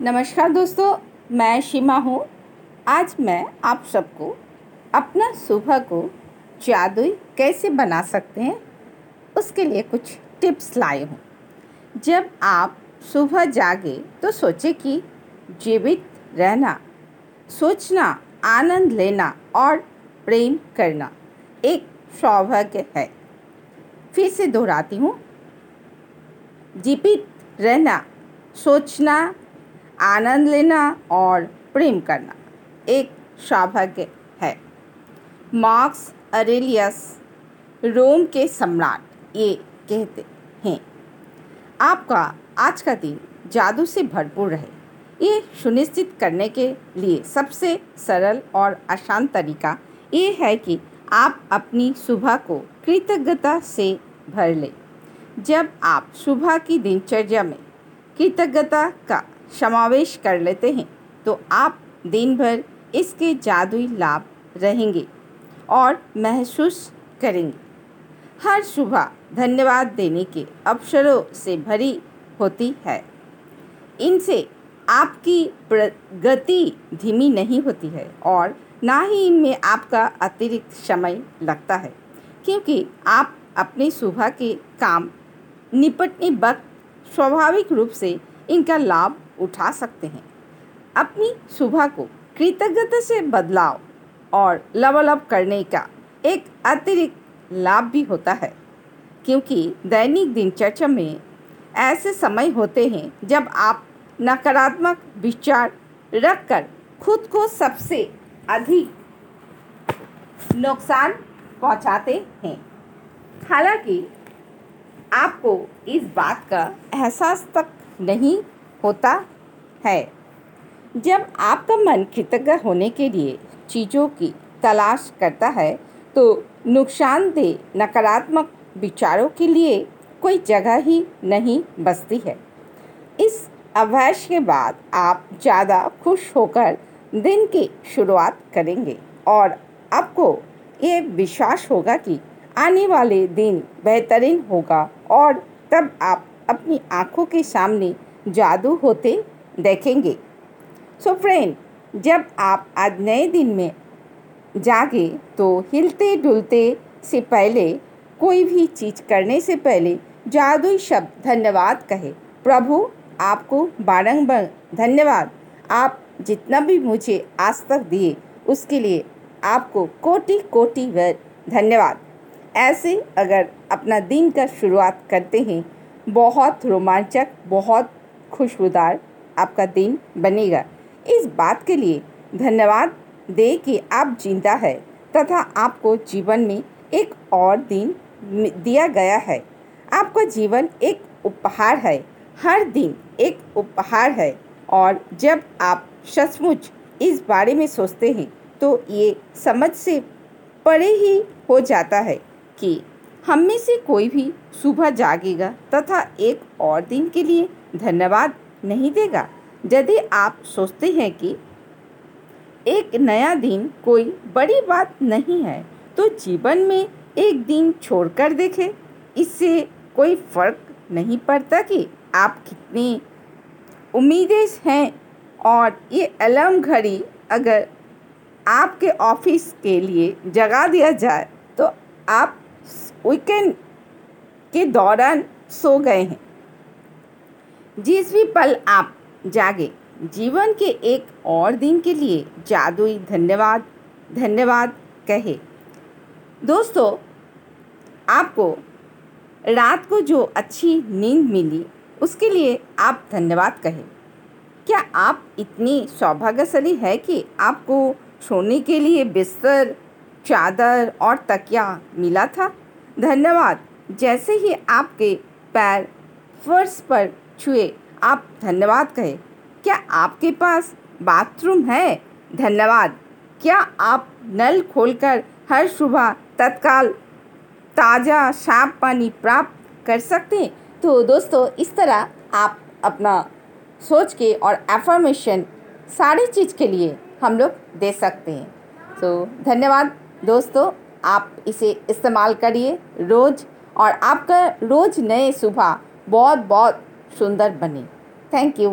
नमस्कार दोस्तों, मैं शिमा हूँ। आज मैं आप सबको अपना सुबह को जादुई कैसे बना सकते हैं, उसके लिए कुछ टिप्स लाए हूँ। जब आप सुबह जागे तो सोचें कि जीवित रहना, सोचना, आनंद लेना और प्रेम करना एक सौभाग्य है। फिर से दोहराती हूँ। जीवित रहना, सोचना आनंद लेना और प्रेम करना, एक सौभाग्य है। मार्क्स अरेलियस, रोम के सम्राट, ये कहते हैं। आपका आज का दिन जादू से भरपूर रहे। ये सुनिश्चित करने के लिए सबसे सरल और आसान तरीका ये है कि आप अपनी सुबह को कृतज्ञता से भर लें। जब आप सुबह की दिनचर्या में कृतज्ञता का समावेश कर लेते हैं। तो आप दिन भर इसके जादुई लाभ रहेंगे और महसूस करेंगे। हर सुबह धन्यवाद देने के अवसरों से भरी होती है। इनसे आपकी प्रगति धीमी नहीं होती है और ना ही इनमें आपका अतिरिक्त समय लगता है, क्योंकि आप अपने सुबह के काम निपटने वक्त स्वाभाविक रूप से इनका लाभ उठा सकते हैं। अपनी सुबह को कृतज्ञता से बदलाव और लेवल करने का एक अतिरिक्त लाभ भी होता है, क्योंकि दैनिक दिनचर्या में ऐसे समय होते हैं जब आप नकारात्मक विचार रखकर खुद को सबसे अधिक नुकसान पहुंचाते हैं। हालाँकि आपको इस बात का एहसास तक नहीं होता है। जब आपका मन कृतज्ञ होने के लिए चीज़ों की तलाश करता है तो नुकसानदेह, नकारात्मक विचारों के लिए कोई जगह ही नहीं बचती है। इस अभ्यास के बाद आप ज़्यादा खुश होकर दिन की शुरुआत करेंगे और आपको ये विश्वास होगा कि आने वाले दिन बेहतरीन होगा और तब आप अपनी आँखों के सामने जादू होते देखेंगे। सो so फ्रेंड जब आप आज नए दिन में जागे तो हिलते डुलते से पहले, कोई भी चीज़ करने से पहले, जादुई शब्द धन्यवाद कहे। प्रभु, आपको बारंबार धन्यवाद। आप जितना भी मुझे आज तक दिए, उसके लिए आपको कोटि कोटि व धन्यवाद। ऐसे अगर अपना दिन का शुरुआत करते हैं, बहुत रोमांचक, बहुत खुशबूदार आपका दिन बनेगा। इस बात के लिए धन्यवाद दे कि आप ज़िंदा है तथा आपको जीवन में एक और दिन दिया गया है। आपका जीवन एक उपहार है। हर दिन एक उपहार है। और जब आप सचमुच इस बारे में सोचते हैं तो ये समझ से परे ही हो जाता है कि हम में से कोई भी सुबह जागेगा तथा एक और दिन के लिए धन्यवाद नहीं देगा। यदि आप सोचते हैं कि एक नया दिन कोई बड़ी बात नहीं है तो जीवन में एक दिन छोड़कर देखें। इससे कोई फ़र्क नहीं पड़ता कि आप कितनी उम्मीदें हैं और ये अलार्म घड़ी अगर आपके ऑफ़िस के लिए जगा दिया जाए तो आप वीकेंड के दौरान सो गए हैं। जिस भी पल आप जागे। जीवन के एक और दिन के लिए जादुई धन्यवाद धन्यवाद कहे। दोस्तों, आपको रात को जो अच्छी नींद मिली, उसके लिए आप धन्यवाद कहें। क्या आप इतनी सौभाग्यशाली है कि आपको सोने के लिए बिस्तर, चादर और तकिया मिला था? धन्यवाद। जैसे ही आपके पैर फर्श पर छुए। आप धन्यवाद कहे। क्या आपके पास बाथरूम है? धन्यवाद। क्या आप नल खोलकर हर सुबह तत्काल ताज़ा साफ़ पानी प्राप्त कर सकते हैं? तो दोस्तों, इस तरह आप अपना सोच के और एफर्मेशन सारी चीज़ के लिए हम लोग दे सकते हैं। तो धन्यवाद दोस्तों, आप इसे इस्तेमाल करिए रोज़। और आपका रोज़ नए सुबह बहुत बहुत सुंदर बने। Thank you